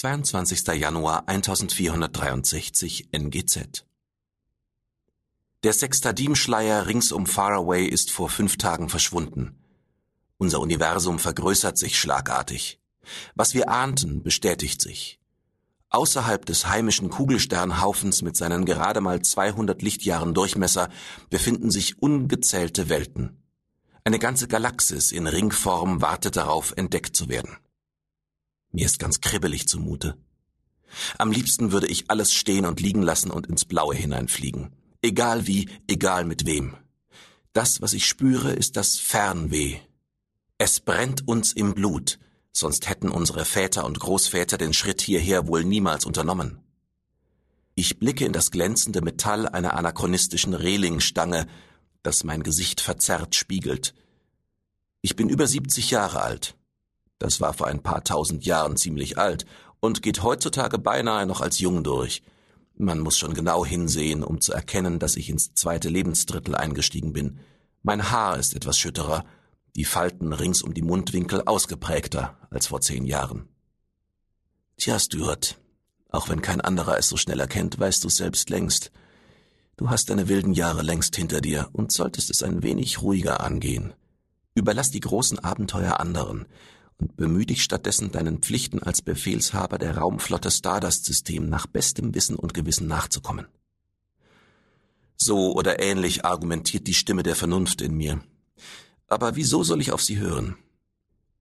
22. Januar 1463 NGZ Der Sextadim-Schleier rings um Faraway ist vor fünf Tagen verschwunden. Unser Universum vergrößert sich schlagartig. Was wir ahnten, bestätigt sich. Außerhalb des heimischen Kugelsternhaufens mit seinen gerade mal 200 Lichtjahren Durchmesser befinden sich ungezählte Welten. Eine ganze Galaxis in Ringform wartet darauf, entdeckt zu werden. Mir ist ganz kribbelig zumute. Am liebsten würde ich alles stehen und liegen lassen und ins Blaue hineinfliegen. Egal wie, egal mit wem. Das, was ich spüre, ist das Fernweh. Es brennt uns im Blut, sonst hätten unsere Väter und Großväter den Schritt hierher wohl niemals unternommen. Ich blicke in das glänzende Metall einer anachronistischen Relingstange, das mein Gesicht verzerrt spiegelt. Ich bin über 70 Jahre alt. Das war vor ein paar tausend Jahren ziemlich alt und geht heutzutage beinahe noch als jung durch. Man muss schon genau hinsehen, um zu erkennen, dass ich ins zweite Lebensdrittel eingestiegen bin. Mein Haar ist etwas schütterer, die Falten rings um die Mundwinkel ausgeprägter als vor zehn Jahren. Tja, Stuart, auch wenn kein anderer es so schnell erkennt, weißt du selbst längst. Du hast deine wilden Jahre längst hinter dir und solltest es ein wenig ruhiger angehen. Überlass die großen Abenteuer anderen bemühe dich stattdessen, deinen Pflichten als Befehlshaber der Raumflotte Stardust-System nach bestem Wissen und Gewissen nachzukommen. So oder ähnlich argumentiert die Stimme der Vernunft in mir. Aber wieso soll ich auf sie hören?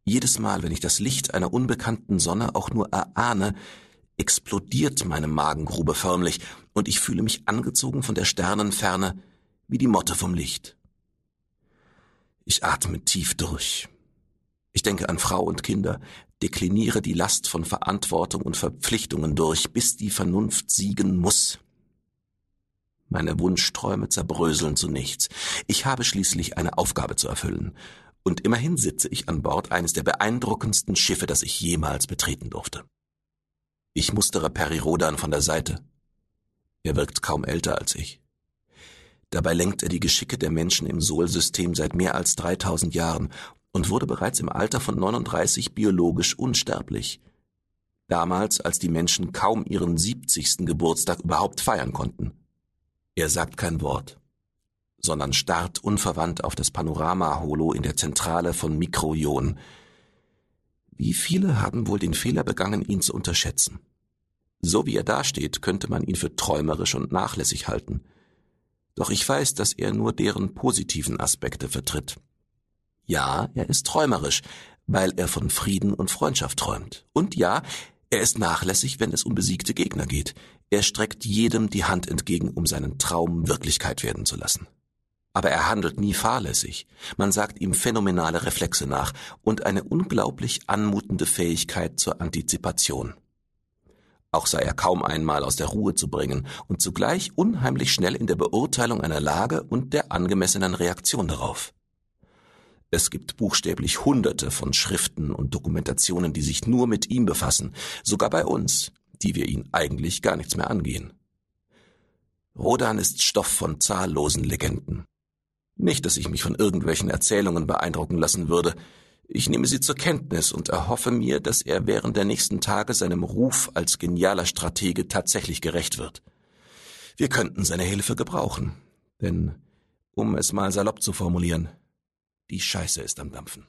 Jedes Mal, wenn ich das Licht einer unbekannten Sonne auch nur erahne, explodiert meine Magengrube förmlich und ich fühle mich angezogen von der Sternenferne wie die Motte vom Licht. Ich atme tief durch. Ich denke an Frau und Kinder, dekliniere die Last von Verantwortung und Verpflichtungen durch, bis die Vernunft siegen muss. Meine Wunschträume zerbröseln zu nichts. Ich habe schließlich eine Aufgabe zu erfüllen. Und immerhin sitze ich an Bord eines der beeindruckendsten Schiffe, das ich jemals betreten durfte. Ich mustere Peri Rodan von der Seite. Er wirkt kaum älter als ich. Dabei lenkt er die Geschicke der Menschen im Sol-System seit mehr als 3000 Jahren und wurde bereits im Alter von 39 biologisch unsterblich. Damals, als die Menschen kaum ihren 70. Geburtstag überhaupt feiern konnten. Er sagt kein Wort, sondern starrt unverwandt auf das Panorama-Holo in der Zentrale von Mikroion. Wie viele haben wohl den Fehler begangen, ihn zu unterschätzen? So wie er dasteht, könnte man ihn für träumerisch und nachlässig halten. Doch ich weiß, dass er nur deren positiven Aspekte vertritt. Ja, er ist träumerisch, weil er von Frieden und Freundschaft träumt. Und ja, er ist nachlässig, wenn es um besiegte Gegner geht. Er streckt jedem die Hand entgegen, um seinen Traum Wirklichkeit werden zu lassen. Aber er handelt nie fahrlässig. Man sagt ihm phänomenale Reflexe nach und eine unglaublich anmutende Fähigkeit zur Antizipation. Auch sei er kaum einmal aus der Ruhe zu bringen und zugleich unheimlich schnell in der Beurteilung einer Lage und der angemessenen Reaktion darauf. Es gibt buchstäblich Hunderte von Schriften und Dokumentationen, die sich nur mit ihm befassen, sogar bei uns, die wir ihn eigentlich gar nichts mehr angehen. Rodan ist Stoff von zahllosen Legenden. Nicht, dass ich mich von irgendwelchen Erzählungen beeindrucken lassen würde. Ich nehme sie zur Kenntnis und erhoffe mir, dass er während der nächsten Tage seinem Ruf als genialer Stratege tatsächlich gerecht wird. Wir könnten seine Hilfe gebrauchen. Denn, um es mal salopp zu formulieren, die Scheiße ist am Dampfen.